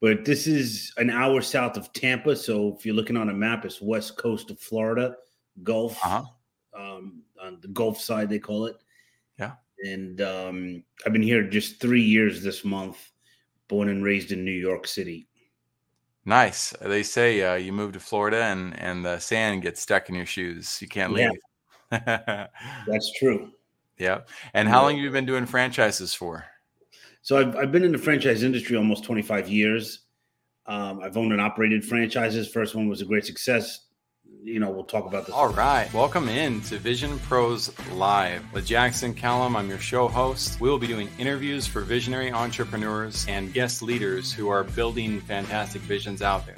but this is an hour south of Tampa. So if you're looking on a map, it's west coast of Florida, Gulf, uh-huh. um, on the Gulf side they call it. Yeah. And um, I've been here just three years this month. Born and raised in New York City. Nice. They say uh, you move to Florida and and the sand gets stuck in your shoes. You can't leave. Yeah. That's true. Yeah. And how long have you been doing franchises for? So I've, I've been in the franchise industry almost 25 years. Um, I've owned and operated franchises. First one was a great success. You know, we'll talk about this. All right. Welcome in to Vision Pros Live with Jackson Callum. I'm your show host. We will be doing interviews for visionary entrepreneurs and guest leaders who are building fantastic visions out there.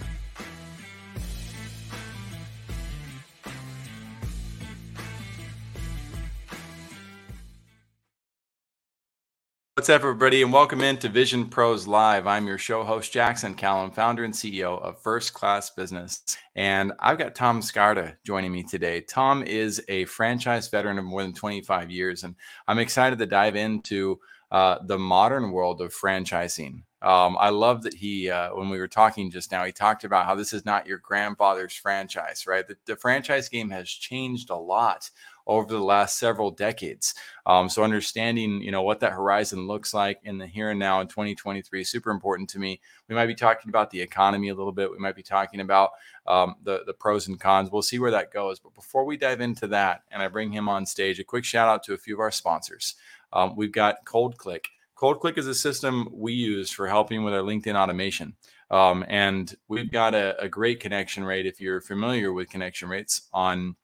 What's up, everybody, and welcome into Vision Pros Live. I'm your show host, Jackson Callum, founder and CEO of First Class Business. And I've got Tom Scarda joining me today. Tom is a franchise veteran of more than 25 years, and I'm excited to dive into uh, the modern world of franchising. Um, I love that he, uh, when we were talking just now, he talked about how this is not your grandfather's franchise, right? The, the franchise game has changed a lot over the last several decades. Um, so understanding, you know, what that horizon looks like in the here and now in 2023 is super important to me. We might be talking about the economy a little bit. We might be talking about um, the the pros and cons. We'll see where that goes. But before we dive into that, and I bring him on stage, a quick shout out to a few of our sponsors. Um, we've got Cold Click. Cold Click is a system we use for helping with our LinkedIn automation. Um, and we've got a, a, great connection rate. If you're familiar with connection rates on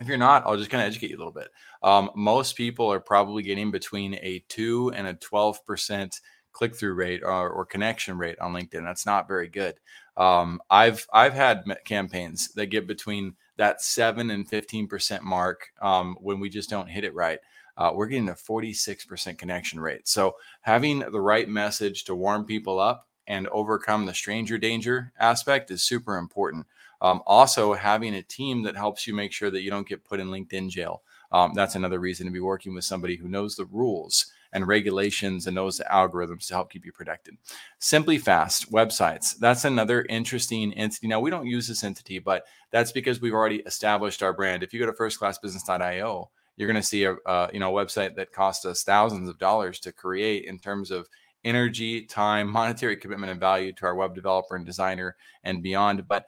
if you're not, I'll just kind of educate you a little bit. Um, most people are probably getting between a two and a 12% click through rate or, or, connection rate on LinkedIn. That's not very good. Um, I've I've had campaigns that get between that seven and 15% mark um, when we just don't hit it right. Uh, we're getting a 46% connection rate. So having the right message to warm people up and overcome the stranger danger aspect is super important. Um, also, having a team that helps you make sure that you don't get put in LinkedIn jail. Um, that's another reason to be working with somebody who knows the rules and regulations and knows the algorithms to help keep you protected. Simply Fast websites. That's another interesting entity. Now, we don't use this entity, but that's because we've already established our brand. If you go to firstclassbusiness.io, you're going to see a, a you know website that cost us thousands of dollars to create in terms of energy, time, monetary commitment, and value to our web developer and designer and beyond. But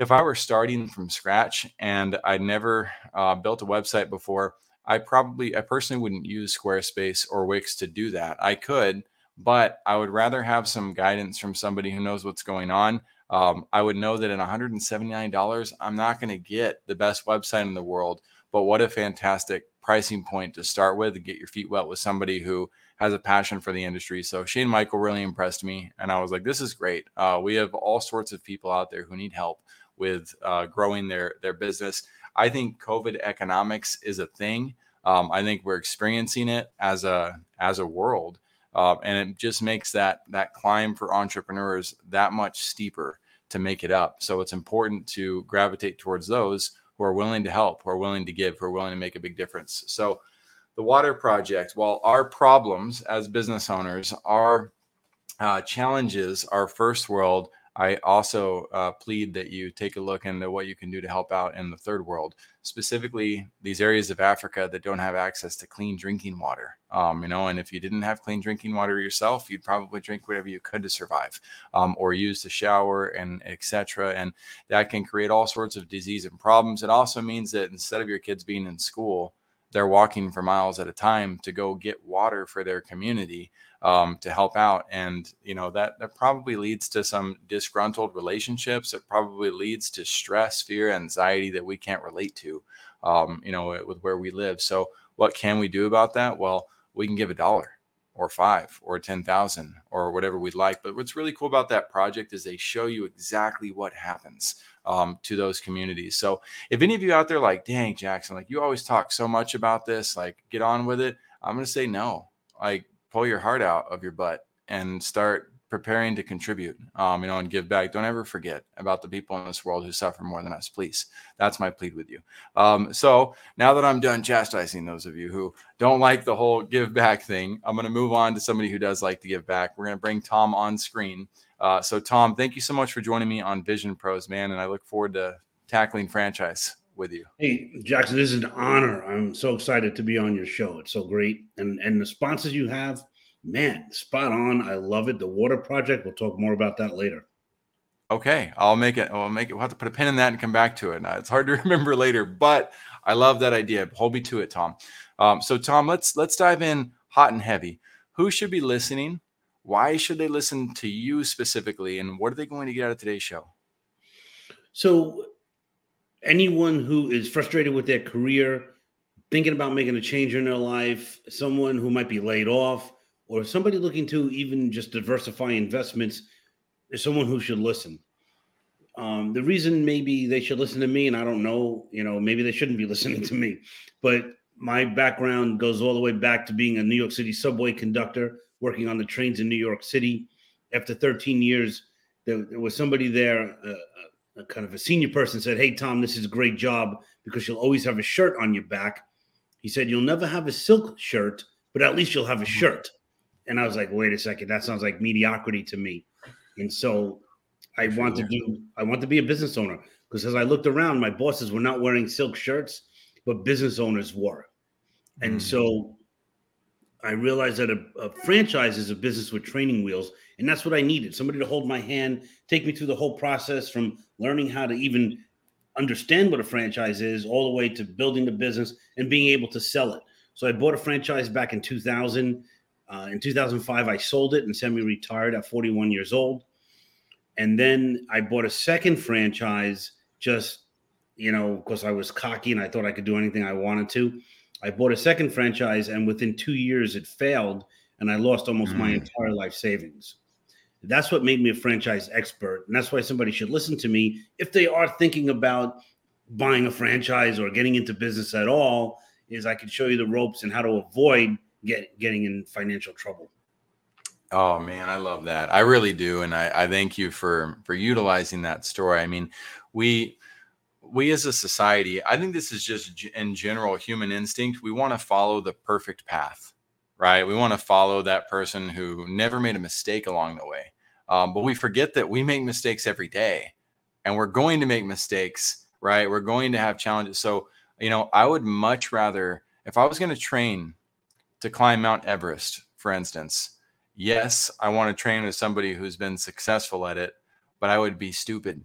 if I were starting from scratch and I'd never uh, built a website before, I probably, I personally wouldn't use Squarespace or Wix to do that. I could, but I would rather have some guidance from somebody who knows what's going on. Um, I would know that at $179, I'm not going to get the best website in the world, but what a fantastic pricing point to start with and get your feet wet with somebody who has a passion for the industry. So Shane Michael really impressed me, and I was like, "This is great." Uh, we have all sorts of people out there who need help with uh, growing their their business. I think COVID economics is a thing. Um, I think we're experiencing it as a as a world, uh, and it just makes that that climb for entrepreneurs that much steeper to make it up. So it's important to gravitate towards those who are willing to help, who are willing to give, who are willing to make a big difference. So the water project, while our problems as business owners, our uh, challenges, our first world I also uh, plead that you take a look into what you can do to help out in the third world, specifically these areas of Africa that don't have access to clean drinking water. Um, you know, and if you didn't have clean drinking water yourself, you'd probably drink whatever you could to survive, um, or use to shower and etc. And that can create all sorts of disease and problems. It also means that instead of your kids being in school, they're walking for miles at a time to go get water for their community um, to help out and you know that that probably leads to some disgruntled relationships it probably leads to stress fear anxiety that we can't relate to um, you know with where we live so what can we do about that well we can give a dollar or five or 10,000 or whatever we'd like. But what's really cool about that project is they show you exactly what happens um, to those communities. So if any of you out there like, dang, Jackson, like you always talk so much about this, like get on with it. I'm going to say no. Like pull your heart out of your butt and start preparing to contribute, um, you know, and give back, don't ever forget about the people in this world who suffer more than us, please. That's my plea with you. Um, so now that I'm done chastising those of you who don't like the whole give back thing, I'm going to move on to somebody who does like to give back. We're going to bring Tom on screen. Uh, so, Tom, thank you so much for joining me on Vision Pros, man. And I look forward to tackling franchise with you. Hey, Jackson, this is an honor. I'm so excited to be on your show. It's so great. And, and the sponsors you have, man, spot on. I love it. The water project. We'll talk more about that later. Okay, I'll make it. I'll make it. We'll have to put a pin in that and come back to it. Now, it's hard to remember later, but I love that idea. Hold me to it, Tom. Um, so, Tom, let's let's dive in hot and heavy. Who should be listening? Why should they listen to you specifically? And what are they going to get out of today's show? So, anyone who is frustrated with their career, thinking about making a change in their life, someone who might be laid off, or somebody looking to even just diversify investments is someone who should listen. Um, the reason maybe they should listen to me, and I don't know, you know, maybe they shouldn't be listening to me, but my background goes all the way back to being a New York City subway conductor, working on the trains in New York City. After 13 years, there, there was somebody there, uh, a kind of a senior person said, Hey, Tom, this is a great job because you'll always have a shirt on your back. He said, You'll never have a silk shirt, but at least you'll have a mm-hmm. shirt. And I was like, wait a second, that sounds like mediocrity to me. And so I want to do, I want to be a business owner because as I looked around, my bosses were not wearing silk shirts, but business owners were. And mm. so I realized that a, a, franchise is a business with training wheels. And that's what I needed somebody to hold my hand, take me through the whole process from learning how to even understand what a franchise is all the way to building the business and being able to sell it. So I bought a franchise back in 2000. Uh, in 2005, I sold it and semi retired at 41 years old. And then I bought a second franchise just, you know, because I was cocky and I thought I could do anything I wanted to. I bought a second franchise and within two years it failed and I lost almost mm. my entire life savings. That's what made me a franchise expert. And that's why somebody should listen to me if they are thinking about buying a franchise or getting into business at all is I can show you the ropes and how to avoid get getting in financial trouble. Oh man, I love that. I really do, and I, I thank you for for utilizing that story. I mean, we we as a society, I think this is just in general human instinct. We want to follow the perfect path, right? We want to follow that person who never made a mistake along the way. Um, but we forget that we make mistakes every day, and we're going to make mistakes, right? We're going to have challenges. So, you know, I would much rather if I was going to train to climb Mount Everest, for instance, yes, I want to train with somebody who's been successful at it, but I would be stupid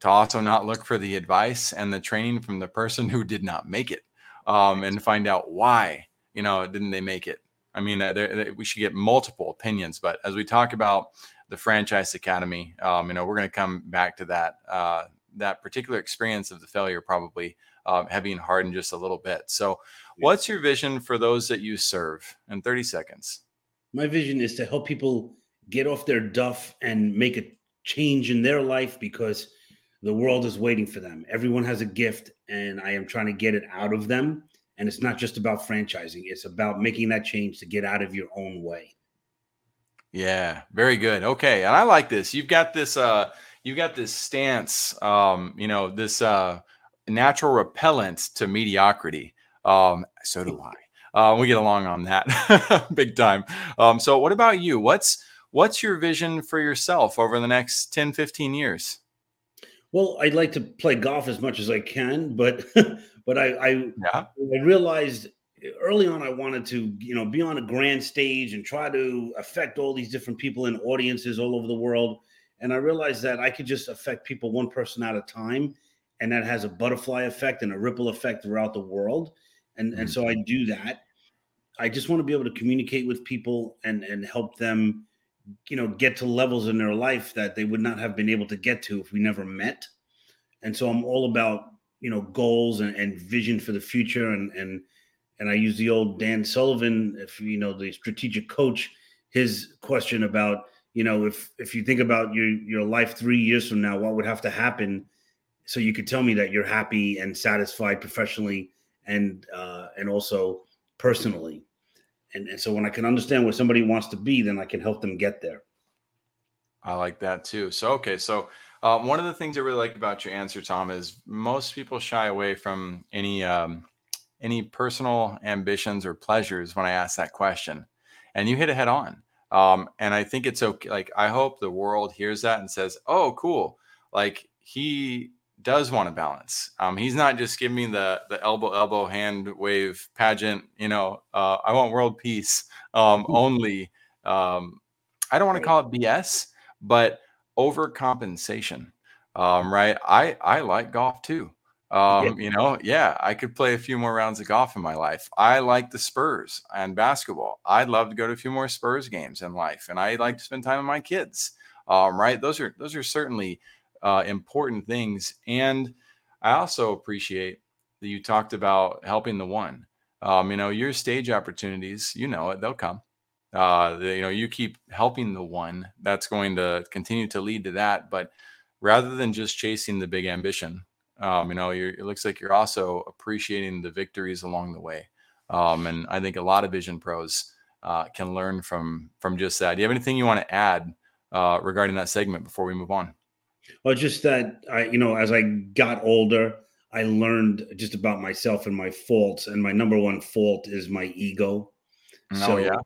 to also not look for the advice and the training from the person who did not make it um, and find out why, you know, didn't they make it? I mean, uh, we should get multiple opinions, but as we talk about the franchise academy, um, you know, we're going to come back to that, uh, that particular experience of the failure, probably um, heavy and hard in just a little bit. So What's your vision for those that you serve in 30 seconds? My vision is to help people get off their duff and make a change in their life because the world is waiting for them. Everyone has a gift, and I am trying to get it out of them. And it's not just about franchising, it's about making that change to get out of your own way. Yeah, very good. Okay. And I like this. You've got this uh you've got this stance, um, you know, this uh natural repellent to mediocrity. Um, so do I. Uh, we get along on that big time. Um, so what about you? What's what's your vision for yourself over the next 10, 15 years? Well, I'd like to play golf as much as I can, but but I I, yeah. I realized early on I wanted to, you know, be on a grand stage and try to affect all these different people in audiences all over the world. And I realized that I could just affect people one person at a time. And that has a butterfly effect and a ripple effect throughout the world and and mm. so I do that. I just want to be able to communicate with people and and help them, you know, get to levels in their life that they would not have been able to get to if we never met. And so I'm all about you know goals and, and vision for the future and and and I use the old Dan Sullivan, if you know the strategic coach, his question about you know if if you think about your your life three years from now, what would have to happen so you could tell me that you're happy and satisfied professionally and uh, and also personally. And, and so when I can understand where somebody wants to be, then I can help them get there. I like that too. So okay, so uh, one of the things I really like about your answer, Tom, is most people shy away from any um, any personal ambitions or pleasures when I ask that question, and you hit it head on. Um, and I think it's okay. Like I hope the world hears that and says, "Oh, cool! Like he does want to balance. Um, he's not just giving me the the elbow elbow hand wave pageant. You know, uh, I want world peace um, hmm. only. Um, I don't want to call it BS, but overcompensation. Um, right? I I like golf too. Um. You know, yeah, I could play a few more rounds of golf in my life. I like the Spurs and basketball. I'd love to go to a few more Spurs games in life, and I like to spend time with my kids. Um, right? Those are those are certainly uh, important things. And I also appreciate that you talked about helping the one. Um, you know, your stage opportunities, you know it, they'll come. Uh, you know, you keep helping the one, that's going to continue to lead to that. But rather than just chasing the big ambition, um, you know, it looks like you're also appreciating the victories along the way. Um, and I think a lot of vision pros uh, can learn from from just that. Do you have anything you want to add uh, regarding that segment before we move on? Well, just that I, you know, as I got older, I learned just about myself and my faults. And my number one fault is my ego. Oh, so yeah.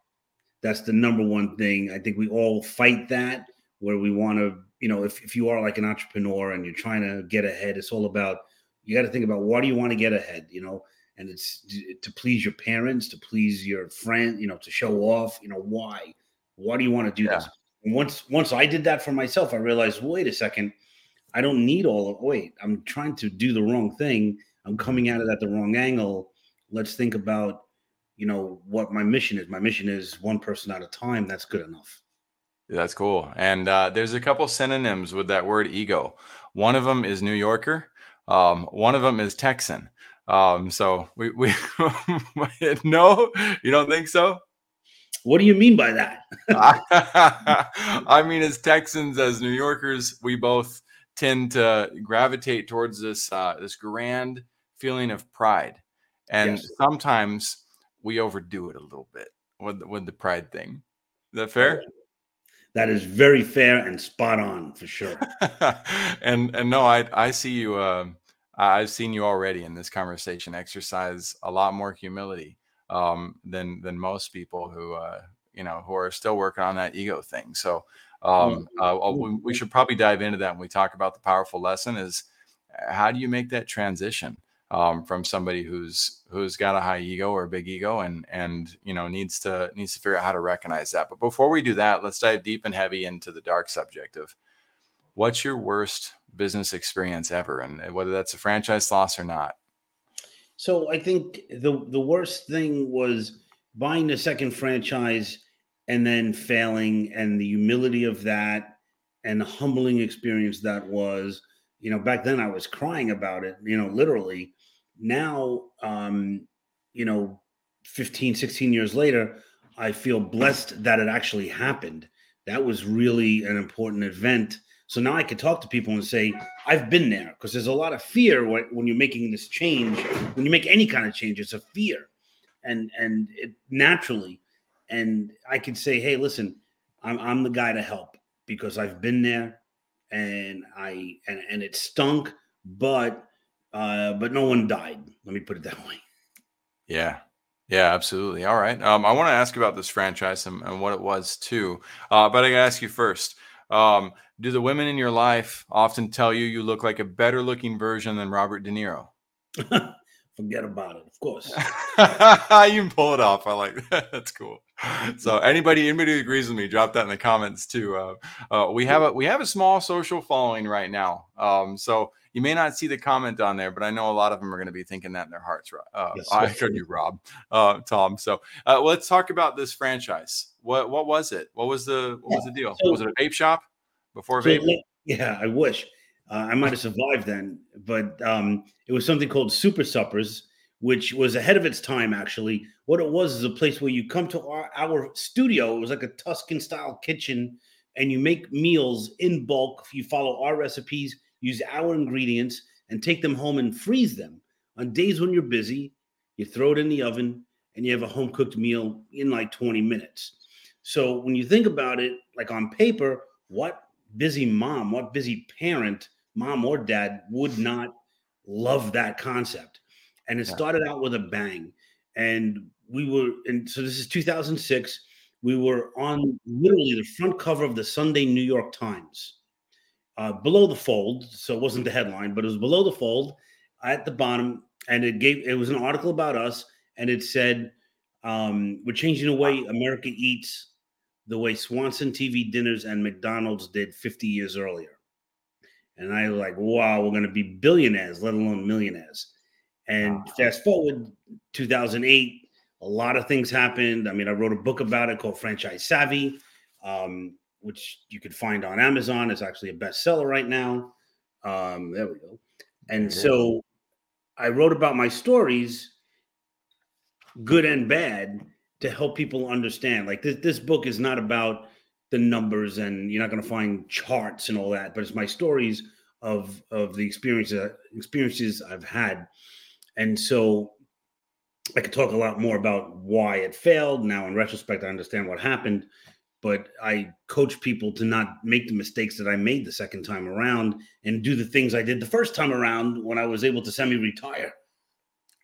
That's the number one thing. I think we all fight that where we want to, you know, if, if you are like an entrepreneur and you're trying to get ahead, it's all about, you got to think about why do you want to get ahead, you know, and it's to please your parents, to please your friend, you know, to show off, you know, why? Why do you want to do yeah. this? Once once I did that for myself, I realized, wait a second, I don't need all of wait, I'm trying to do the wrong thing. I'm coming at it at the wrong angle. Let's think about, you know, what my mission is. My mission is one person at a time. That's good enough. That's cool. And uh, there's a couple synonyms with that word ego. One of them is New Yorker. Um, one of them is Texan. Um, so we, we no, you don't think so? What do you mean by that? I mean, as Texans, as New Yorkers, we both tend to gravitate towards this uh, this grand feeling of pride, and yes. sometimes we overdo it a little bit with with the pride thing. Is that fair? That is very fair and spot on for sure. and and no, I I see you. Uh, I've seen you already in this conversation exercise a lot more humility um, than than most people who uh, you know who are still working on that ego thing. So um, uh, we, we, should probably dive into that when we talk about the powerful lesson. Is uh, how do you make that transition um, from somebody who's who's got a high ego or a big ego and and you know needs to needs to figure out how to recognize that. But before we do that, let's dive deep and heavy into the dark subject of what's your worst business experience ever, and whether that's a franchise loss or not. So I think the the worst thing was buying the second franchise and then failing, and the humility of that, and the humbling experience that was. You know, back then I was crying about it. You know, literally. Now, um, you know, 15, 16 years later, I feel blessed that it actually happened. That was really an important event so now I can talk to people and say, I've been there because there's a lot of fear when, you're making this change. When you make any kind of change, it's a fear. And and it naturally, and I can say, hey, listen, I'm I'm the guy to help because I've been there and I and, and it stunk, but uh, but no one died. Let me put it that way. Yeah. Yeah, absolutely. All right. Um, I want to ask about this franchise and, and what it was too. Uh, but I gotta ask you first. Um, do the women in your life often tell you you look like a better looking version than Robert De Niro? Forget about it, of course. you can pull it off. I like that. That's cool. So anybody, anybody who agrees with me, drop that in the comments too. Uh, uh, we have a we have a small social following right now. Um, so you may not see the comment on there, but I know a lot of them are going to be thinking that in their hearts. Uh, yes, I heard you, Rob, uh, Tom. So uh, let's talk about this franchise. What what was it? What was the what was the deal? So, was it a vape shop before so, vape? Yeah, I wish uh, I might have survived then, but um, it was something called Super Suppers, which was ahead of its time. Actually, what it was is a place where you come to our, our studio. It was like a Tuscan style kitchen, and you make meals in bulk. You follow our recipes, use our ingredients, and take them home and freeze them. On days when you're busy, you throw it in the oven, and you have a home cooked meal in like 20 minutes. So when you think about it, like on paper, what busy mom, what busy parent, mom or dad, would not love that concept? And it started out with a bang. And we were, and so this is 2006. We were on literally the front cover of the Sunday New York Times, uh, below the fold. So it wasn't the headline, but it was below the fold at the bottom. And it gave, it was an article about us. And it said, um, we're changing the way America eats the way Swanson TV dinners and McDonald's did 50 years earlier. And I was like, wow, we're going to be billionaires, let alone millionaires. And wow. fast forward 2008, a lot of things happened. I mean, I wrote a book about it called Franchise Savvy, um, which you could find on Amazon. It's actually a bestseller right now. Um, there we go. And so I wrote about my stories, good and bad, to help people understand. Like this, this book is not about the numbers and you're not going to find charts and all that, but it's my stories of of the experiences experiences I've had. And so I could talk a lot more about why it failed. Now, in retrospect, I understand what happened, but I coach people to not make the mistakes that I made the second time around and do the things I did the first time around when I was able to semi retire.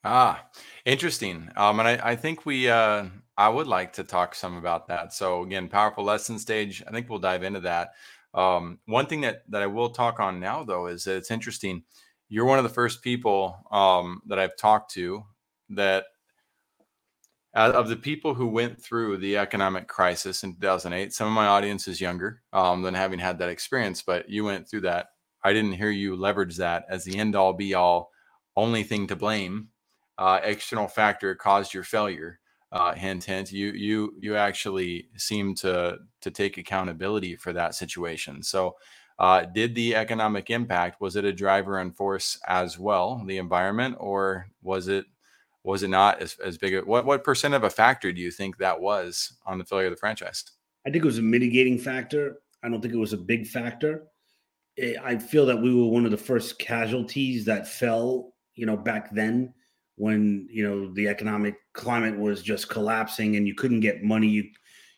Ah, interesting. Um, and I, I think we, uh, I would like to talk some about that. So again, powerful lesson stage. I think we'll dive into that. Um, one thing that that I will talk on now, though, is that it's interesting. You're one of the first people um, that I've talked to that of the people who went through the economic crisis in 2008 some of my audience is younger um, than having had that experience but you went through that. I didn't hear you leverage that as the end all be all only thing to blame. Uh, external factor caused your failure. Uh, hint hint you you you actually seem to to take accountability for that situation. So uh, did the economic impact was it a driver and force as well the environment or was it was it not as, as big a what what percent of a factor do you think that was on the failure of the franchise? I think it was a mitigating factor. I don't think it was a big factor. Eh, i feel that we were one of the first casualties that fell you know back then when you know the economic climate was just collapsing and you couldn't get money. You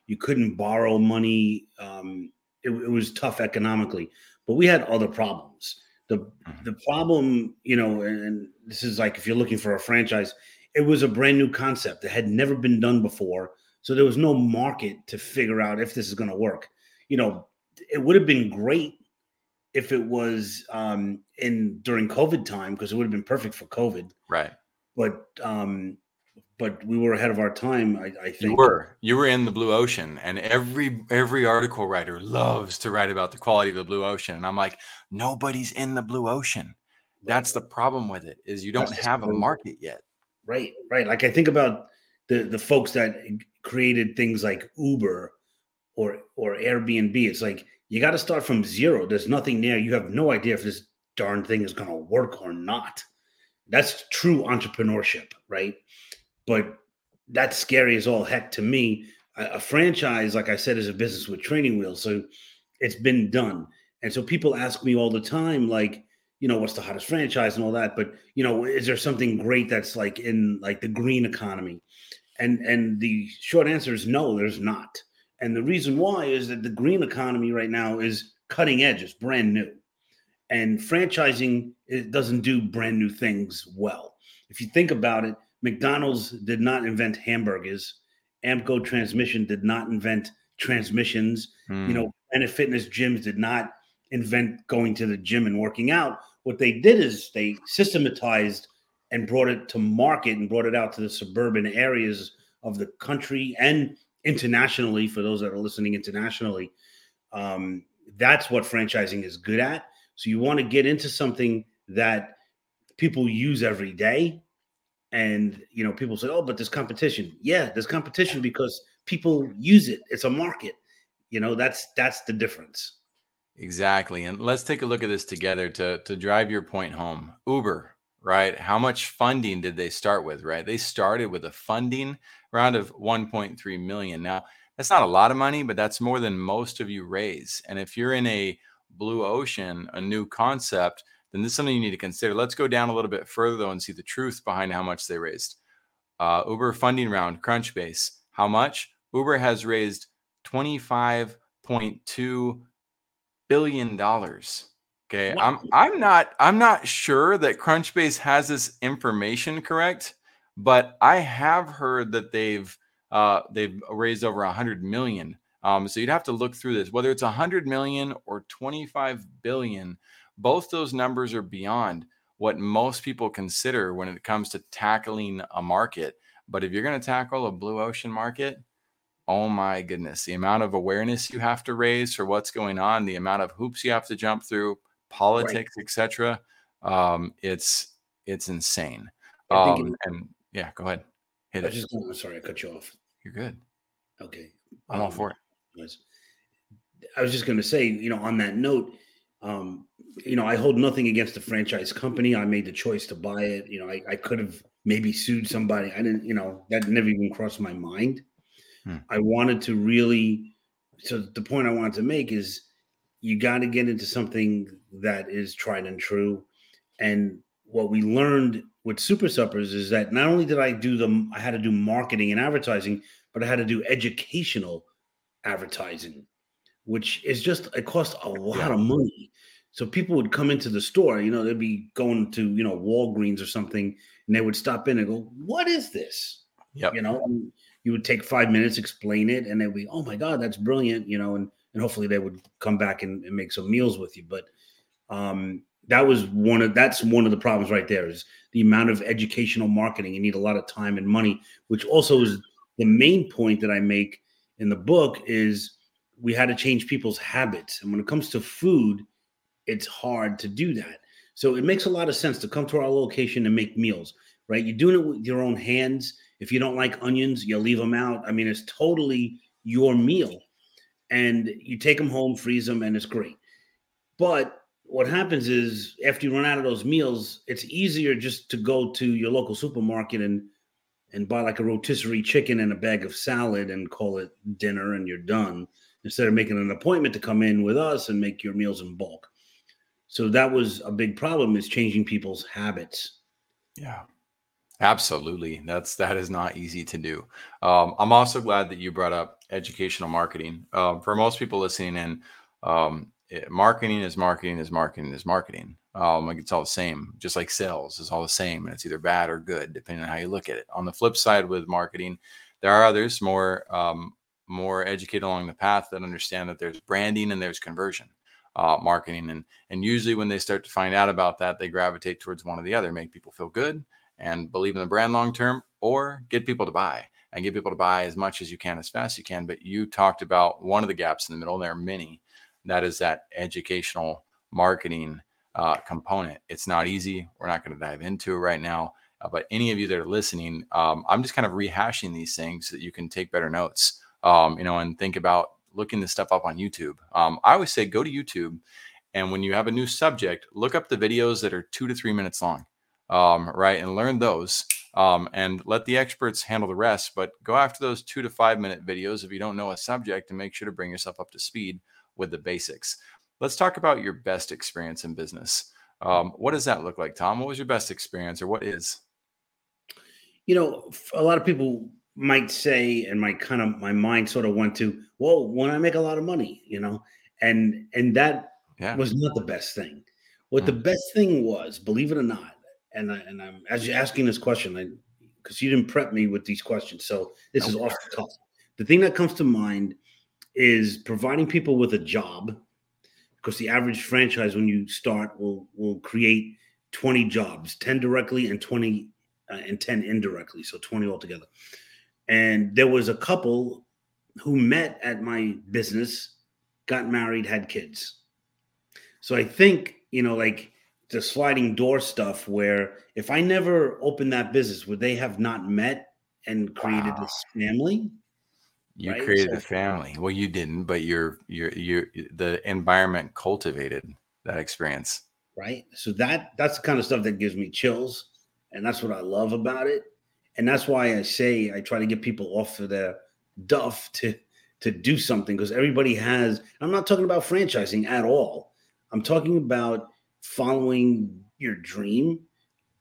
you couldn't borrow money. Um, it, it was tough economically but we had other problems. The mm-hmm. the problem, you know, and this is like if you're looking for a franchise, it was a brand new concept that had never been done before. So there was no market to figure out if this is going to work. You know, it would have been great if it was um, in during COVID time because it would have been perfect for COVID. Right. But um, but we were ahead of our time. I, I, think you were. You were in the blue ocean, and every every article writer loves to write about the quality of the blue ocean. And I'm like, nobody's in the blue ocean. That's the problem with it is you don't have a market yet. Right, right. Like I think about the the folks that created things like Uber or or Airbnb. It's like you got to start from zero. There's nothing there. You have no idea if this darn thing is going to work or not. That's true entrepreneurship, right? but that's scary as all heck to me. A, a, franchise, like I said, is a business with training wheels, so it's been done. And so people ask me all the time, like, you know, what's the hottest franchise and all that. But you know, is there something great that's like in like the green economy? And and the short answer is no, there's not. And the reason why is that the green economy right now is cutting edge, it's brand new. And franchising it doesn't do brand new things well. If you think about it, McDonald's did not invent hamburgers. AAMCO Transmission did not invent transmissions. Mm. You know, Planet Fitness gyms did not invent going to the gym and working out. What they did is they systematized and brought it to market and brought it out to the suburban areas of the country and internationally for those that are listening internationally. Um, that's what franchising is good at. So you want to get into something that people use every day. And you know people say oh but there's competition. Yeah there's competition because people use it. It's a market. You know that's that's the difference exactly and let's take a look at this together to to drive your point home uber right how much funding did they start with right they started with a funding round of 1.3 million now that's not a lot of money but that's more than most of you raise and if you're in a blue ocean a new concept then this is something you need to consider. Let's go down a little bit further though and see the truth behind how much they raised. Uh, Uber funding round, Crunchbase. How much? Uber has raised 25.2 billion dollars. Okay, wow. I'm I'm not I'm not sure that Crunchbase has this information correct, but I have heard that they've uh, they've raised over a hundred million. Um, so you'd have to look through this, whether it's a hundred million or 25 billion. Both those numbers are beyond what most people consider when it comes to tackling a market. But if you're going to tackle a blue ocean market, oh my goodness, the amount of awareness you have to raise for what's going on, the amount of hoops you have to jump through, politics, right. etc. Um, it's it's insane. Um, it, and yeah, go ahead. Hit I it. Just, sorry, I cut you off. You're good. Okay. I'm um, all for it. I was just going to say, you know, on that note, um, you know, I hold nothing against the franchise company. I made the choice to buy it. You know, I, I could have maybe sued somebody. I didn't, you know, that never even crossed my mind. Hmm. I wanted to really, so the point I wanted to make is you got to get into something that is tried and true. And what we learned with Super Suppers is that not only did I do them, I had to do marketing and advertising, but I had to do educational advertising, which is just it cost a lot yeah. of money. So people would come into the store, you know, they'd be going to, you know, Walgreens or something, and they would stop in and go, What is this? Yeah. You know, and you would take five minutes, explain it, and they'd be, Oh my God, that's brilliant, you know, and and hopefully they would come back and, and make some meals with you. But um that was one of that's one of the problems right there is the amount of educational marketing. You need a lot of time and money, which also is the main point that I make in the book is we had to change people's habits. And when it comes to food, it's hard to do that. So it makes a lot of sense to come to our location and make meals, right? You're doing it with your own hands. If you don't like onions, you leave them out. I mean, it's totally your meal. And you take them home, freeze them, and it's great. But what happens is after you run out of those meals, it's easier just to go to your local supermarket and and buy like a rotisserie chicken and a bag of salad and call it dinner and you're done instead of making an appointment to come in with us and make your meals in bulk. So that was a big problem is changing people's habits. Yeah. Absolutely. That's that is not easy to do. Um, I'm also glad that you brought up educational marketing. Um, for most people listening in, um, it, marketing is marketing is marketing is marketing. Um, like it's all the same, just like sales is all the same, and it's either bad or good depending on how you look at it. On the flip side, with marketing, there are others more um, more educated along the path that understand that there's branding and there's conversion uh, marketing, and and usually when they start to find out about that, they gravitate towards one or the other, make people feel good and believe in the brand long term, or get people to buy and get people to buy as much as you can as fast as you can. But you talked about one of the gaps in the middle. There are many. That is that educational marketing uh, component. It's not easy. We're not going to dive into it right now. Uh, but any of you that are listening, um, I'm just kind of rehashing these things so that you can take better notes, um, you know, and think about looking this stuff up on YouTube. Um, I always say go to YouTube, and when you have a new subject, look up the videos that are two to three minutes long, um, right, and learn those. Um, and let the experts handle the rest. But go after those two to five minute videos if you don't know a subject, and make sure to bring yourself up to speed with the basics. Let's talk about your best experience in business. Um, what does that look like, Tom? What was your best experience, or what is? You know, a lot of people might say, and my kind of my mind sort of went to, "Well, when I make a lot of money," you know, and and that yeah. was not the best thing. What mm. the best thing was, believe it or not, and I, and I'm as you're asking this question, I because you didn't prep me with these questions, so this is off the cuff. The thing that comes to mind is providing people with a job because the average franchise when you start will will create 20 jobs 10 directly and 20 uh, and 10 indirectly so 20 altogether. And there was a couple who met at my business got married had kids. So i think you know like the sliding door stuff where if i never opened that business would they have not met and created wow. this family you right? created so, a family. Well, you didn't, but you're you're you're the environment cultivated that experience. Right. So that that's the kind of stuff that gives me chills. And that's what I love about it. And that's why I say I try to get people off of their duff to to do something because everybody has I'm not talking about franchising at all. I'm talking about following your dream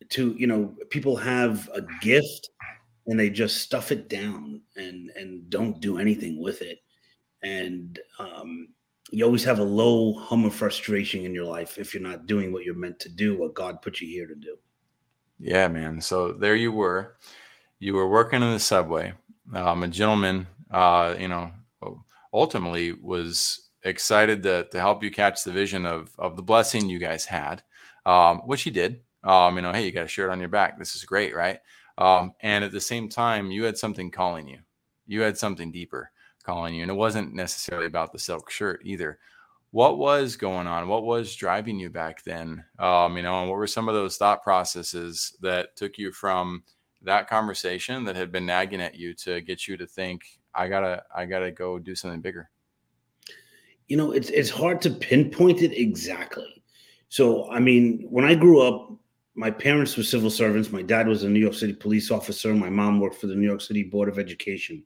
to you know people have a gift and they just stuff it down and and don't do anything with it and um you always have a low hum of frustration in your life if you're not doing what you're meant to do, what God put you here to do. Yeah, man. So there you were. You were working in the subway. Um, a gentleman, uh, you know, ultimately was excited to, to help you catch the vision of, of the blessing you guys had, um, which he did. Um, you know, hey, you got a shirt on your back. This is great, right? Um, and at the same time, you had something calling you. You had something deeper calling you, and it wasn't necessarily about the silk shirt either. What was going on? What was driving you back then? Um, you know, and what were some of those thought processes that took you from that conversation that had been nagging at you to get you to think, I gotta, I gotta go do something bigger? You know, it's it's hard to pinpoint it exactly. So, I mean, when I grew up, my parents were civil servants. My dad was a New York City police officer. My mom worked for the New York City Board of Education.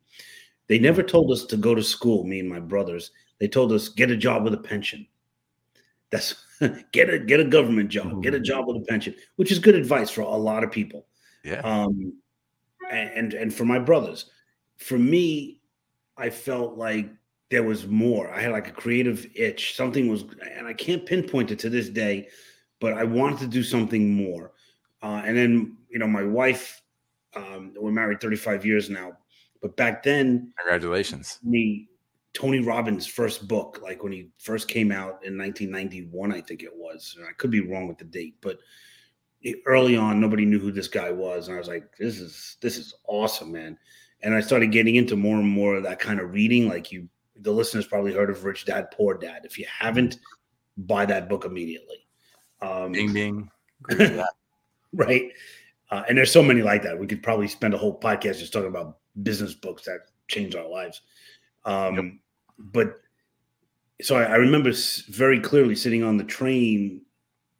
They never told us to go to school, me and my brothers. They told us get a job with a pension. That's get a get a government job, get a job with a pension, which is good advice for a lot of people. Yeah. Um, and and for my brothers, for me, I felt like there was more. I had like a creative itch. Something was, and I can't pinpoint it to this day but I wanted to do something more. Uh, and then, you know, my wife, um, we're married 35 years now, but back then, congratulations. Me, Tony Robbins' first book, like when he first came out in 1991, I think it was. I could be wrong with the date, but early on, nobody knew who this guy was, and I was like, "This is this is awesome, man." And I started getting into more and more of that kind of reading. Like you, the listeners probably heard of Rich Dad Poor Dad. If you haven't, buy that book immediately. Um, ding ding. right. Uh, and there's so many like that. We could probably spend a whole podcast just talking about business books that change our lives. Um, yep. But so I, I, remember very clearly sitting on the train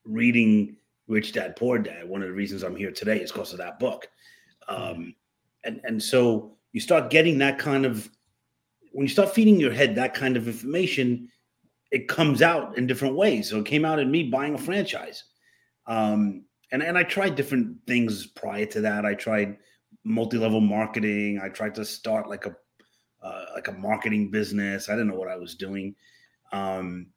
reading Rich Dad Poor Dad. One of the reasons I'm here today is because of that book. Um, and and so you start getting that kind of when you start feeding your head that kind of information, it comes out in different ways. So it came out in me buying a franchise. Um, and, and I tried different things prior to that. I tried multi-level marketing. I tried to start like a uh, like a marketing business. I didn't know what I was doing. Um,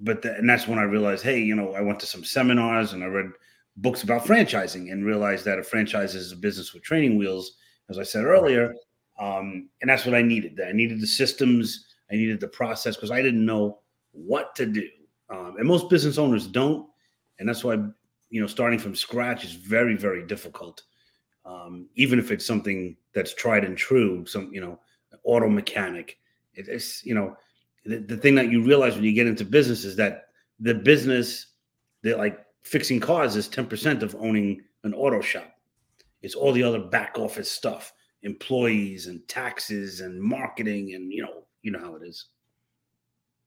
but the, and that's when I realized, hey, you know, I went to some seminars and I read books about franchising and realized that a franchise is a business with training wheels, as I said earlier. Um, and that's what I needed. I needed the systems. I needed the process because I didn't know what to do. Um, and most business owners don't. And that's why, you know, starting from scratch is very, very difficult. Um, even if it's something that's tried and true, some, you know, auto mechanic. It, it's, you know, the, the thing that you realize when you get into business is that the business, that like fixing cars is 10% of owning an auto shop. It's all the other back office stuff, employees and taxes and marketing and, you know, you know how it is.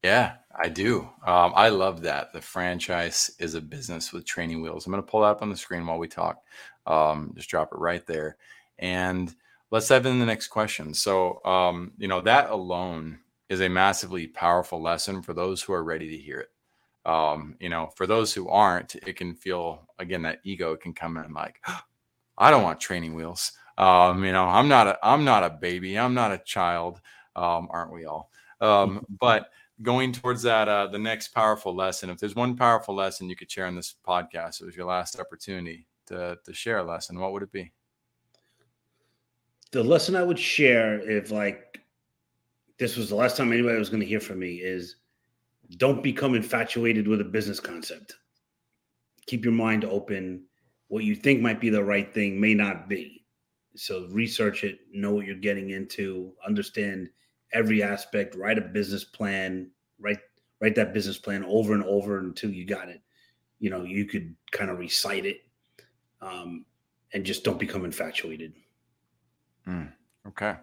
Yeah, I do. Um, I love that. The franchise is a business with training wheels. I'm going to pull that up on the screen while we talk. Um, just drop it right there. And let's dive into the next question. So, um, you know, that alone is a massively powerful lesson for those who are ready to hear it. Um, you know, for those who aren't, it can feel, again, that ego can come in like, oh, I don't want training wheels. Um, you know, I'm not a, I'm not a baby. I'm not a child. Um, aren't we all? Um, but going towards that uh, the next powerful lesson if there's one powerful lesson you could share in this podcast it was your last opportunity to, to share a lesson what would it be the lesson i would share if like this was the last time anybody was going to hear from me is don't become infatuated with a business concept keep your mind open what you think might be the right thing may not be so research it know what you're getting into understand every aspect, write a business plan, write write that business plan over and over until you got it. You know, you could kind of recite it, um, and just don't become infatuated. Mm, okay,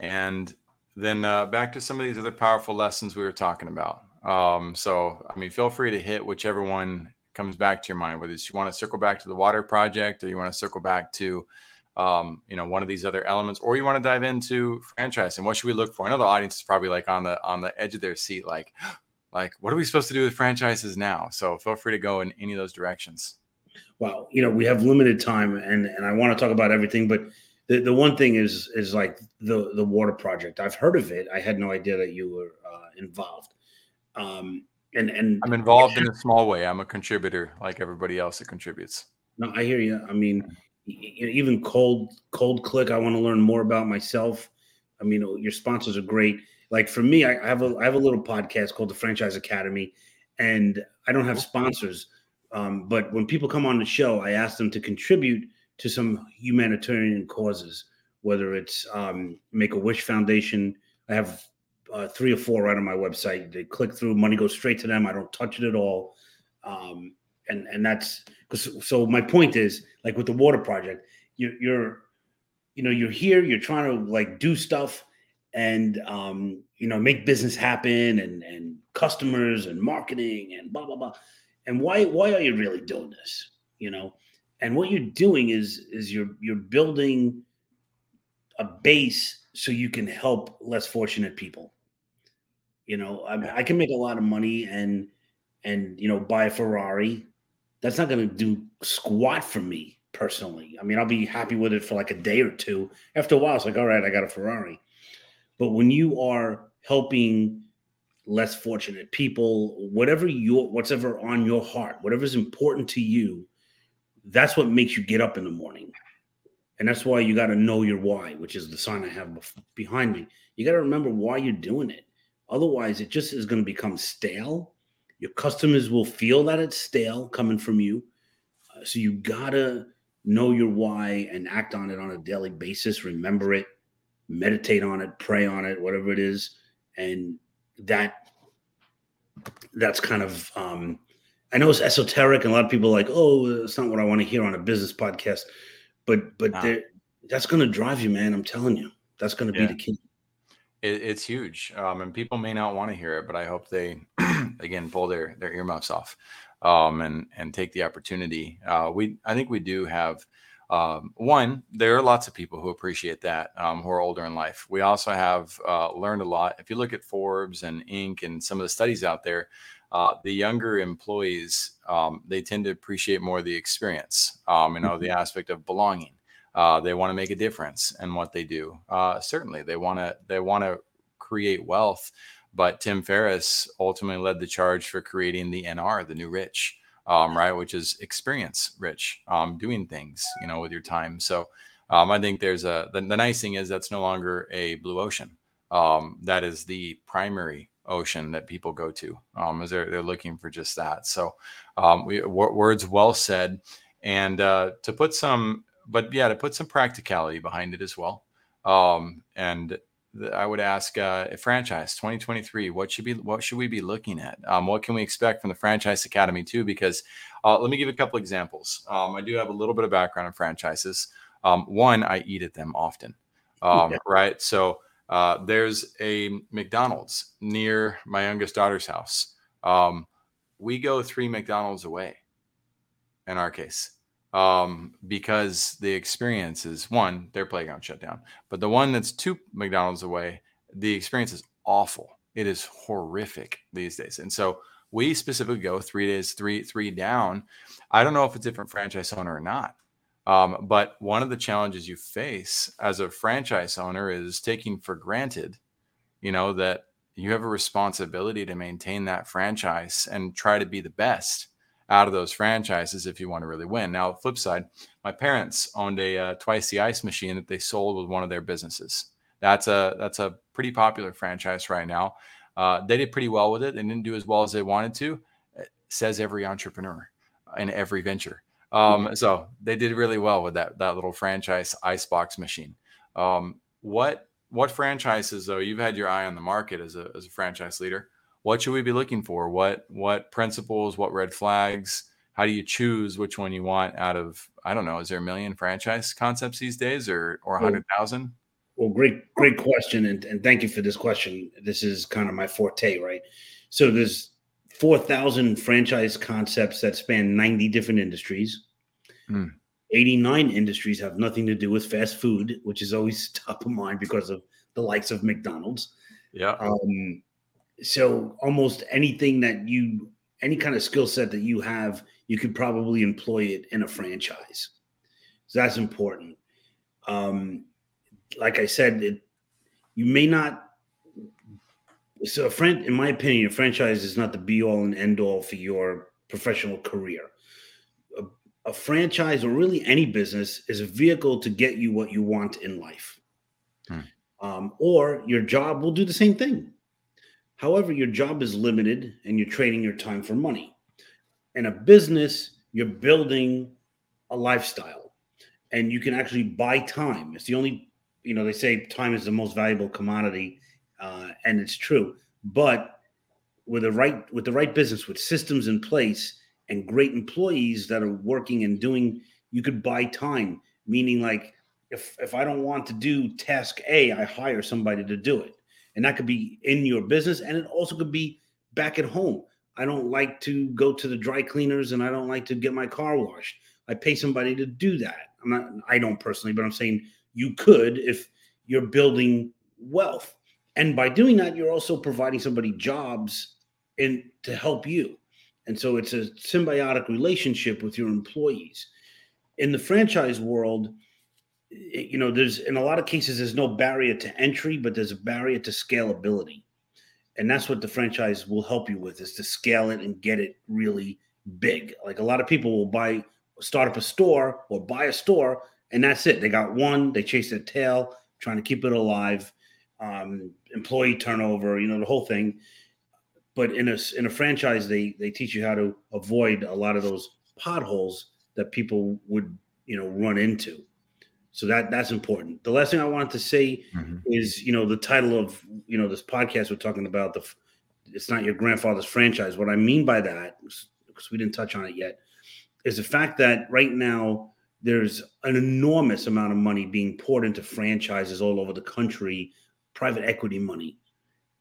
and then uh, back to some of these other powerful lessons we were talking about. Um, so, I mean, feel free to hit whichever one comes back to your mind, whether you want to circle back to the water project or you want to circle back to um, you know, one of these other elements, or you want to dive into franchise and what should we look for? I know the audience is probably like on the on the edge of their seat, like, like what are we supposed to do with franchises now? So feel free to go in any of those directions. Well, you know, we have limited time, and and I want to talk about everything, but the, the one thing is is like the the water project. I've heard of it. I had no idea that you were uh, involved. Um, and and I'm involved in a small way. I'm a contributor, like everybody else that contributes. No, I hear you. I mean, even cold cold click. I want to learn more about myself. I mean, your sponsors are great. Like for me, I have a I have a little podcast called the Franchise Academy, and I don't have sponsors. Um, but when people come on the show, I ask them to contribute to some humanitarian causes, whether it's um, Make a Wish Foundation. I have uh, three or four right on my website. They click through, money goes straight to them. I don't touch it at all. Um, and and that's because so my point is like with the water project, you're you're you know you're here, you're trying to like do stuff and um, you know make business happen and and customers and marketing and blah blah blah. And why why are you really doing this? You know, and what you're doing is is you're you're building a base so you can help less fortunate people you know I, I can make a lot of money and and you know buy a ferrari that's not going to do squat for me personally i mean i'll be happy with it for like a day or two after a while it's like all right i got a ferrari but when you are helping less fortunate people whatever your whatever on your heart whatever's important to you that's what makes you get up in the morning. And that's why you got to know your why, which is the sign I have behind me. You got to remember why you're doing it. Otherwise, it just is going to become stale. Your customers will feel that it's stale coming from you. Uh, so you got to know your why and act on it on a daily basis. Remember it, meditate on it, pray on it, whatever it is. And that that's kind of um, I know it's esoteric, and a lot of people are like, "Oh, it's not what I want to hear on a business podcast," but but that's going to drive you, man. I'm telling you, that's going to yeah. be the key. It, it's huge, um, and people may not want to hear it, but I hope they again pull their their earmuffs off um, and and take the opportunity. Uh, we I think we do have. Um, one, there are lots of people who appreciate that um, who are older in life. We also have uh, learned a lot. If you look at Forbes and Inc. and some of the studies out there, uh, the younger employees um, they tend to appreciate more the experience um, you know mm-hmm. the aspect of belonging uh, they want to make a difference in what they do uh, certainly they want to they want to create wealth but tim ferriss ultimately led the charge for creating the nr the new rich um, right which is experience rich um, doing things you know with your time so um, i think there's a the, the, nice thing is that's no longer a blue ocean um, that is the primary ocean that people go to um, as they're, they're looking for just that. So um, we, w- words well said. And uh, to put some, but yeah, to put some practicality behind it as well. Um, and th- I would ask uh, franchise 2023, what should be, what should we be looking at? Um, what can we expect from the franchise academy too? Because uh, let me give a couple examples. Um, I do have a little bit of background in franchises. Um, one, I eat at them often. Yeah. Right. So uh, there's a McDonald's near my youngest daughter's house. Um, we go three McDonald's away in our case um, because the experience is one, their playground shut down, but the one that's two McDonald's away, the experience is awful. It is horrific these days. And so we specifically go three days, three, three down. I don't know if it's different franchise owner or not. Um, but one of the challenges you face as a franchise owner is taking for granted, you know, that you have a responsibility to maintain that franchise and try to be the best out of those franchises if you want to really win. Now, flip side, my parents owned a uh, twice the ice machine that they sold with one of their businesses. That's a that's a pretty popular franchise right now. Uh, they did pretty well with it. They didn't do as well as they wanted to. It says every entrepreneur in every venture. Um, so they did really well with that that little franchise icebox machine. Um, what what franchises though? You've had your eye on the market as a as a franchise leader. What should we be looking for? What what principles? What red flags? How do you choose which one you want out of? I don't know. Is there a million franchise concepts these days, or or a hundred thousand? Well, great great question, and and thank you for this question. This is kind of my forte, right? So there's 4,000 franchise concepts that span 90 different industries. Mm. 89 industries have nothing to do with fast food, which is always top of mind because of the likes of McDonald's. Yeah. Um, so almost anything that you, any kind of skill set that you have, you could probably employ it in a franchise. So that's important. Um, like I said, it, you may not so a friend, in my opinion, a franchise is not the be all and end all for your professional career. A, a franchise, or really any business, is a vehicle to get you what you want in life. Hmm. Um, or your job will do the same thing. However, your job is limited and you're trading your time for money. In a business, you're building a lifestyle and you can actually buy time. It's the only, you know, they say time is the most valuable commodity, uh, and it's true. But with the right with the right business, with systems in place and great employees that are working and doing, you could buy time. Meaning, like if if I don't want to do task A, I hire somebody to do it, and that could be in your business, and it also could be back at home. I don't like to go to the dry cleaners and I don't like to get my car washed. I pay somebody to do that. I'm not, I don't personally, but I'm saying you could if you're building wealth. And by doing that, you're also providing somebody jobs and to help you. And so it's a symbiotic relationship with your employees. In the franchise world, you know, there's in a lot of cases, there's no barrier to entry, but there's a barrier to scalability. And that's what the franchise will help you with is to scale it and get it really big. Like a lot of people will buy start up a store or buy a store and that's it. They got one they chase their tail trying to keep it alive um, employee turnover you know the whole thing. But in a in a franchise they they teach you how to avoid a lot of those potholes that people would you know run into so that that's important. The last thing I wanted to say mm-hmm. is, you know, the title of you know this podcast we're talking about the it's not your grandfather's franchise. What I mean by that, because we didn't touch on it yet, is the fact that right now there's an enormous amount of money being poured into franchises all over the country, private equity money,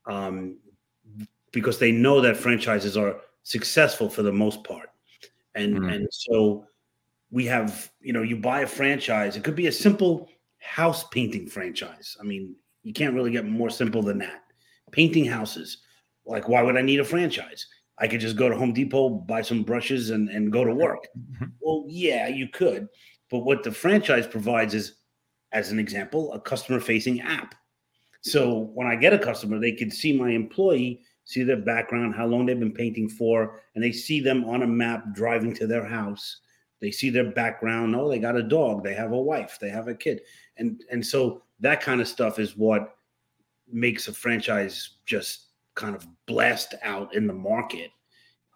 um, because they know that franchises are successful for the most part, and mm-hmm. and so we have, you know, you buy a franchise. It could be a simple house painting franchise. I mean, you can't really get more simple than that. Painting houses. Like, why would I need a franchise? I could just go to Home Depot, buy some brushes, and, and go to work. Mm-hmm. Well, yeah, you could. But what the franchise provides is, as an example, a customer facing app. So when I get a customer, they can see my employee, see their background, how long they've been painting for, and they see them on a map driving to their house they see their background oh they got a dog they have a wife they have a kid. And and so that kind of stuff is what makes a franchise just kind of blast out in the market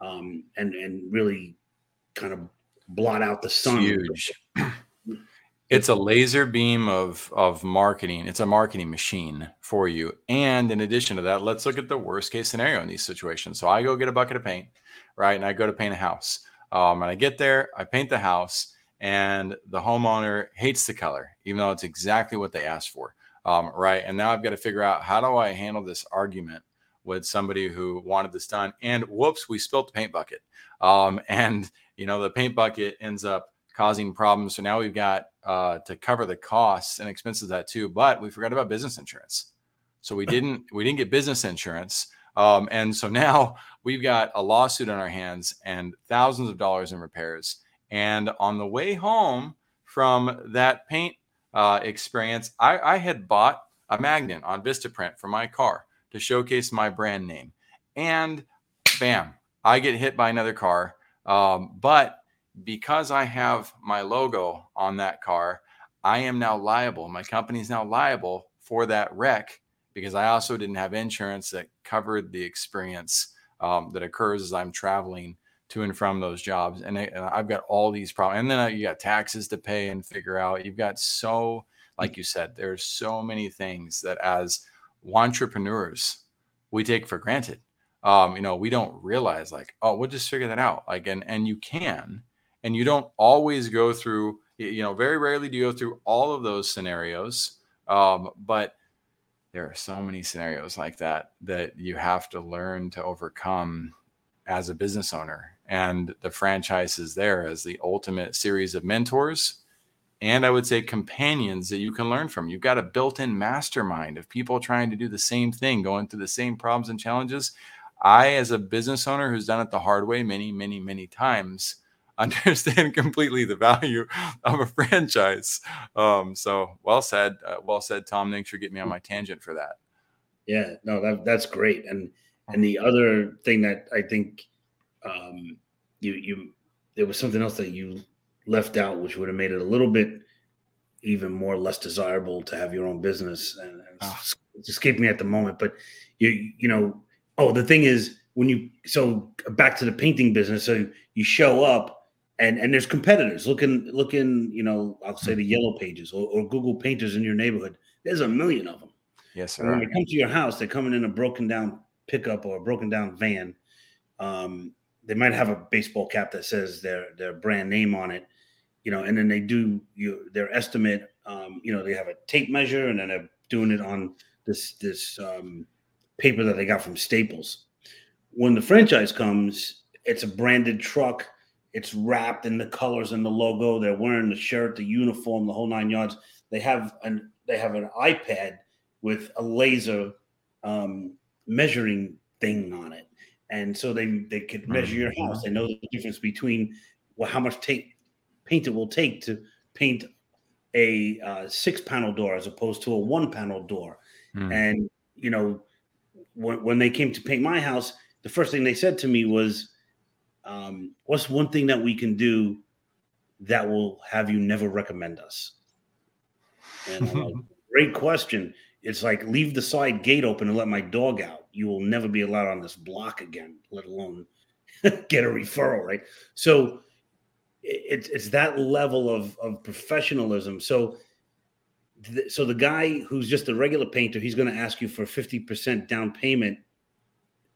um, and and really kind of blot out the sun. it's huge. It's a laser beam of of marketing. It's a marketing machine for you. And in addition to that let's look at the worst case scenario in these situations. So i go get a bucket of paint right? And i go to paint a house um, and I get there, I paint the house, and the homeowner hates the color, even though it's exactly what they asked for. Um, right. And now I've got to figure out how do I handle this argument with somebody who wanted this done. And whoops, we spilt the paint bucket. Um, and, you know, the paint bucket ends up causing problems. So now we've got uh, to cover the costs and expenses of that too. But we forgot about business insurance. So we didn't we didn't get business insurance. Um, and so now we've got a lawsuit on our hands and thousands of dollars in repairs. And on the way home from that paint uh, experience, I, I had bought a magnet on Vistaprint for my car to showcase my brand name. And bam, I get hit by another car. Um, but because I have my logo on that car, I am now liable. My company is now liable for that wreck because I also didn't have insurance that covered the experience um, that occurs as I'm traveling to and from those jobs. And, I, have got all these problems. And then you got taxes to pay and figure out. You've got so, like you said, there's so many things that as entrepreneurs we take for granted. Um, you know, we don't realize like, oh, we'll just figure that out. Like, and and you can, and you don't always go through. You know, very rarely do you go through all of those scenarios. Um, but there are so many scenarios like that that you have to learn to overcome as a business owner. And the franchise is there as the ultimate series of mentors and i would say companions that you can learn from. You've got a built-in mastermind of people trying to do the same thing going through the same problems and challenges. I as a business owner who's done it the hard way many many many times understand completely the value of a franchise. Um, so well said, uh, well said, Tom. Thanks for getting me on my tangent for that. Yeah, no, that that's great. And and the other thing that I think um, you you there was something else that you left out, which would have made it a little bit even more less desirable to have your own business. And, and oh. it's escaped me at the moment, but you you know, oh, the thing is when you so back to the painting business, so you show up and and there's competitors looking looking, you know, I'll say the yellow pages or, or Google painters in your neighborhood. There's a million of them. Yes, sir. And when they come to your house, they're coming in a broken down pickup or a broken down van. Um, they might have a baseball cap that says their their brand name on it, you know, and then they do you their estimate. Um, you know, they have a tape measure, and then they're doing it on this this um, paper that they got from Staples. When the franchise comes, it's a branded truck. It's wrapped in the colors and the logo. They're wearing the shirt, the uniform, the whole nine yards. They have an they have an iPad with a laser um, measuring thing on it, and so they they could measure your house. Mm-hmm. They know the difference between well, how much tape paint it will take to paint a uh, six panel door as opposed to a one panel door. Mm. And you know, when, when they came to paint my house, the first thing they said to me was, um, "What's one thing that we can do that will have you never recommend us?" Like, "Great question." It's like leave the side gate open and let my dog out. You will never be allowed on this block again, let alone get a referral, right? So it's it's that level of of professionalism. So th- so the guy who's just a regular painter, he's going to ask you for 50% down payment.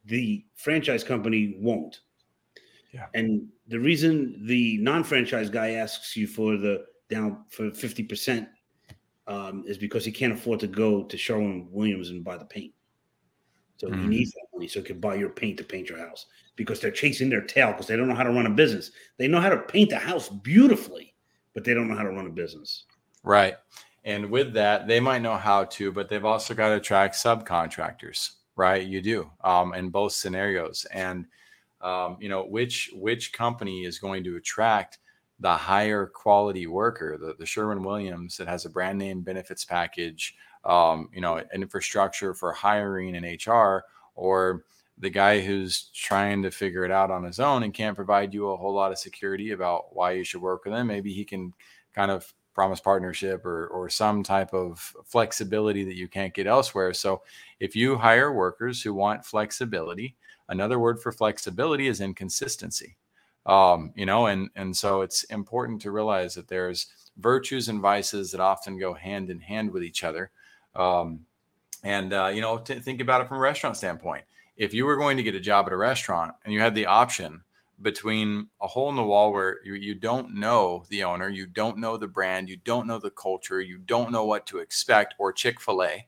The franchise company won't. Yeah. And the reason the non-franchise guy asks you for the down for 50% um, is because he can't afford to go to Sherwin Williams and buy the paint. So mm. he needs that money so he can buy your paint to paint your house because they're chasing their tail because they don't know how to run a business. They know how to paint a house beautifully, but they don't know how to run a business. Right. And with that, they might know how to, but they've also got to attract subcontractors, right? You do um, in both scenarios. And um, you know which which company is going to attract the higher quality worker, the, the Sherwin Williams that has a brand name benefits package, um, you know, infrastructure for hiring and HR, or the guy who's trying to figure it out on his own and can't provide you a whole lot of security about why you should work with him. Maybe he can kind of promise partnership or or some type of flexibility that you can't get elsewhere. So if you hire workers who want flexibility, another word for flexibility is inconsistency. Um, you know, and and so it's important to realize that there's virtues and vices that often go hand in hand with each other. Um, and uh, you know, t- think about it from a restaurant standpoint if you were going to get a job at a restaurant and you had the option between a hole in the wall where you, you don't know the owner, you don't know the brand, you don't know the culture, you don't know what to expect, or Chick fil A.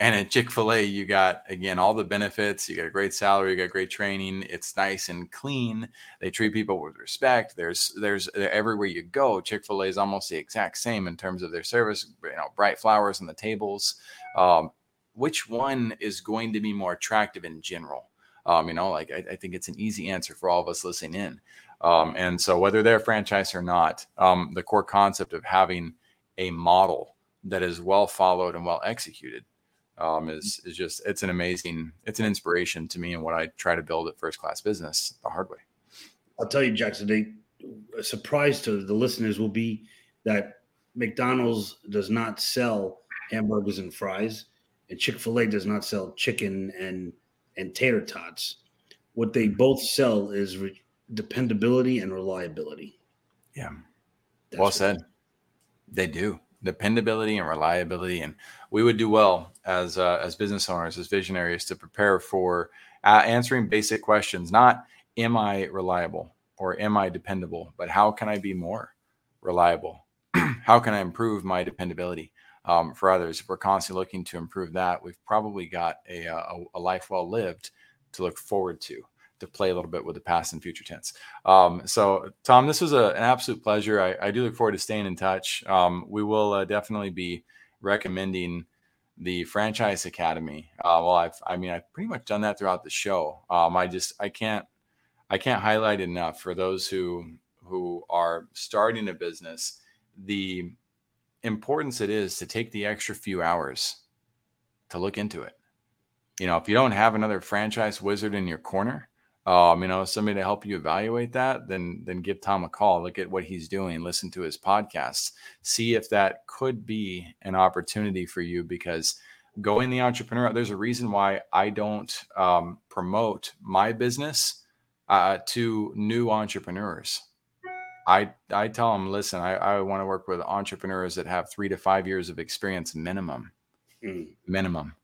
and at Chick fil A, you got, again, all the benefits. You got a great salary, you got great training. It's nice and clean. They treat people with respect. There's, there's everywhere you go. Chick fil A is almost the exact same in terms of their service, you know, bright flowers on the tables. Um, which one is going to be more attractive in general? Um, you know, like I, I, think it's an easy answer for all of us listening in. Um, and so, whether they're franchise or not, um, the core concept of having a model that is well followed and well executed um, is is just it's an amazing it's an inspiration to me and what I try to build at First Class Business the hard way. I'll tell you, Jackson. They, a surprise to the listeners will be that McDonald's does not sell hamburgers and fries and Chick Fil A does not sell chicken and and tater tots. What they mm-hmm. both sell is re- dependability and reliability. Yeah, That's well said. They do dependability and reliability, and we would do well as uh, as business owners, as visionaries, to prepare for uh, answering basic questions. Not am I reliable or am I dependable, but how can I be more reliable? how can I improve my dependability? um, for others. If we're constantly looking to improve that, we've probably got a, uh, a, a, life well lived to look forward to, to play a little bit with the past and future tense. Um, so, Tom, this was a, an absolute pleasure. I, I, do look forward to staying in touch. Um, we will uh, definitely be recommending the franchise academy. Uh, well, I've, I mean, I've pretty much done that throughout the show. Um, I just, I can't, I can't highlight enough for those who, who are starting a business, the importance it is to take the extra few hours to look into it. You know, if you don't have another franchise wizard in your corner, um, you know, somebody to help you evaluate that, then then give Tom a call. Look at what he's doing, listen to his podcasts, see if that could be an opportunity for you because going the entrepreneur, there's a reason why I don't um, promote my business uh, to new entrepreneurs. I I tell them, listen, I, I want to work with entrepreneurs that have three to five years of experience minimum, mm. minimum,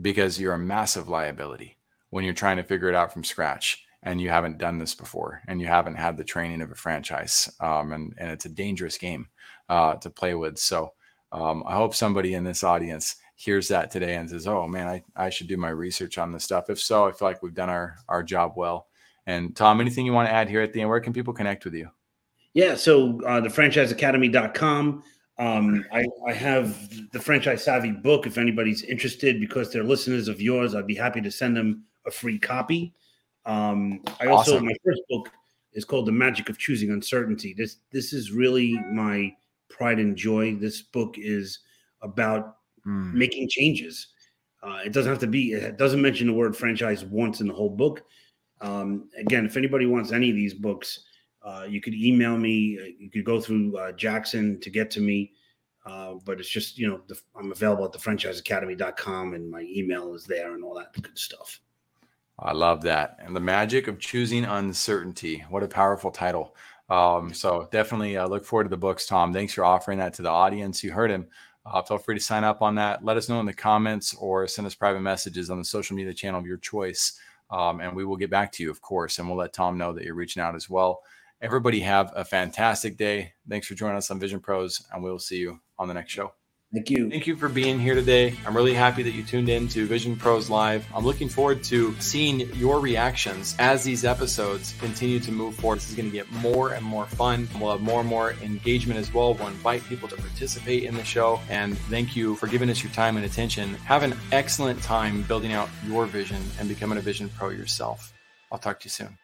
because you're a massive liability when you're trying to figure it out from scratch and you haven't done this before and you haven't had the training of a franchise um, and and it's a dangerous game uh, to play with. So um, I hope somebody in this audience hears that today and says, "Oh man, I, I should do my research on this stuff." If so, I feel like we've done our our job well. And Tom, anything you want to add here at the end? Where can people connect with you? Yeah, so uh, the franchiseacademy.com. Um, I, I have the franchise savvy book. If anybody's interested, because they're listeners of yours, I'd be happy to send them a free copy. Um, I also awesome. my first book is called The Magic of Choosing Uncertainty. This this is really my pride and joy. This book is about mm. making changes. Uh, it doesn't have to be. It doesn't mention the word franchise once in the whole book. Um, again, if anybody wants any of these books, uh, you could email me. Uh, you could go through uh, Jackson to get to me. Uh, but it's just, you know, the, I'm available at thefranchiseacademy.com and my email is there and all that good stuff. I love that. And the magic of choosing uncertainty. What a powerful title. Um, so definitely uh, look forward to the books, Tom. Thanks for offering that to the audience. You heard him. Uh, feel free to sign up on that. Let us know in the comments or send us private messages on the social media channel of your choice. Um, and we will get back to you, of course. And we'll let Tom know that you're reaching out as well. Everybody have a fantastic day. Thanks for joining us on Vision Pros, and we will see you on the next show. Thank you. Thank you for being here today. I'm really happy that you tuned in to Vision Pros Live. I'm looking forward to seeing your reactions as these episodes continue to move forward. This is going to get more and more fun. We'll have more and more engagement as well. We'll invite people to participate in the show. And thank you for giving us your time and attention. Have an excellent time building out your vision and becoming a Vision Pro yourself. I'll talk to you soon.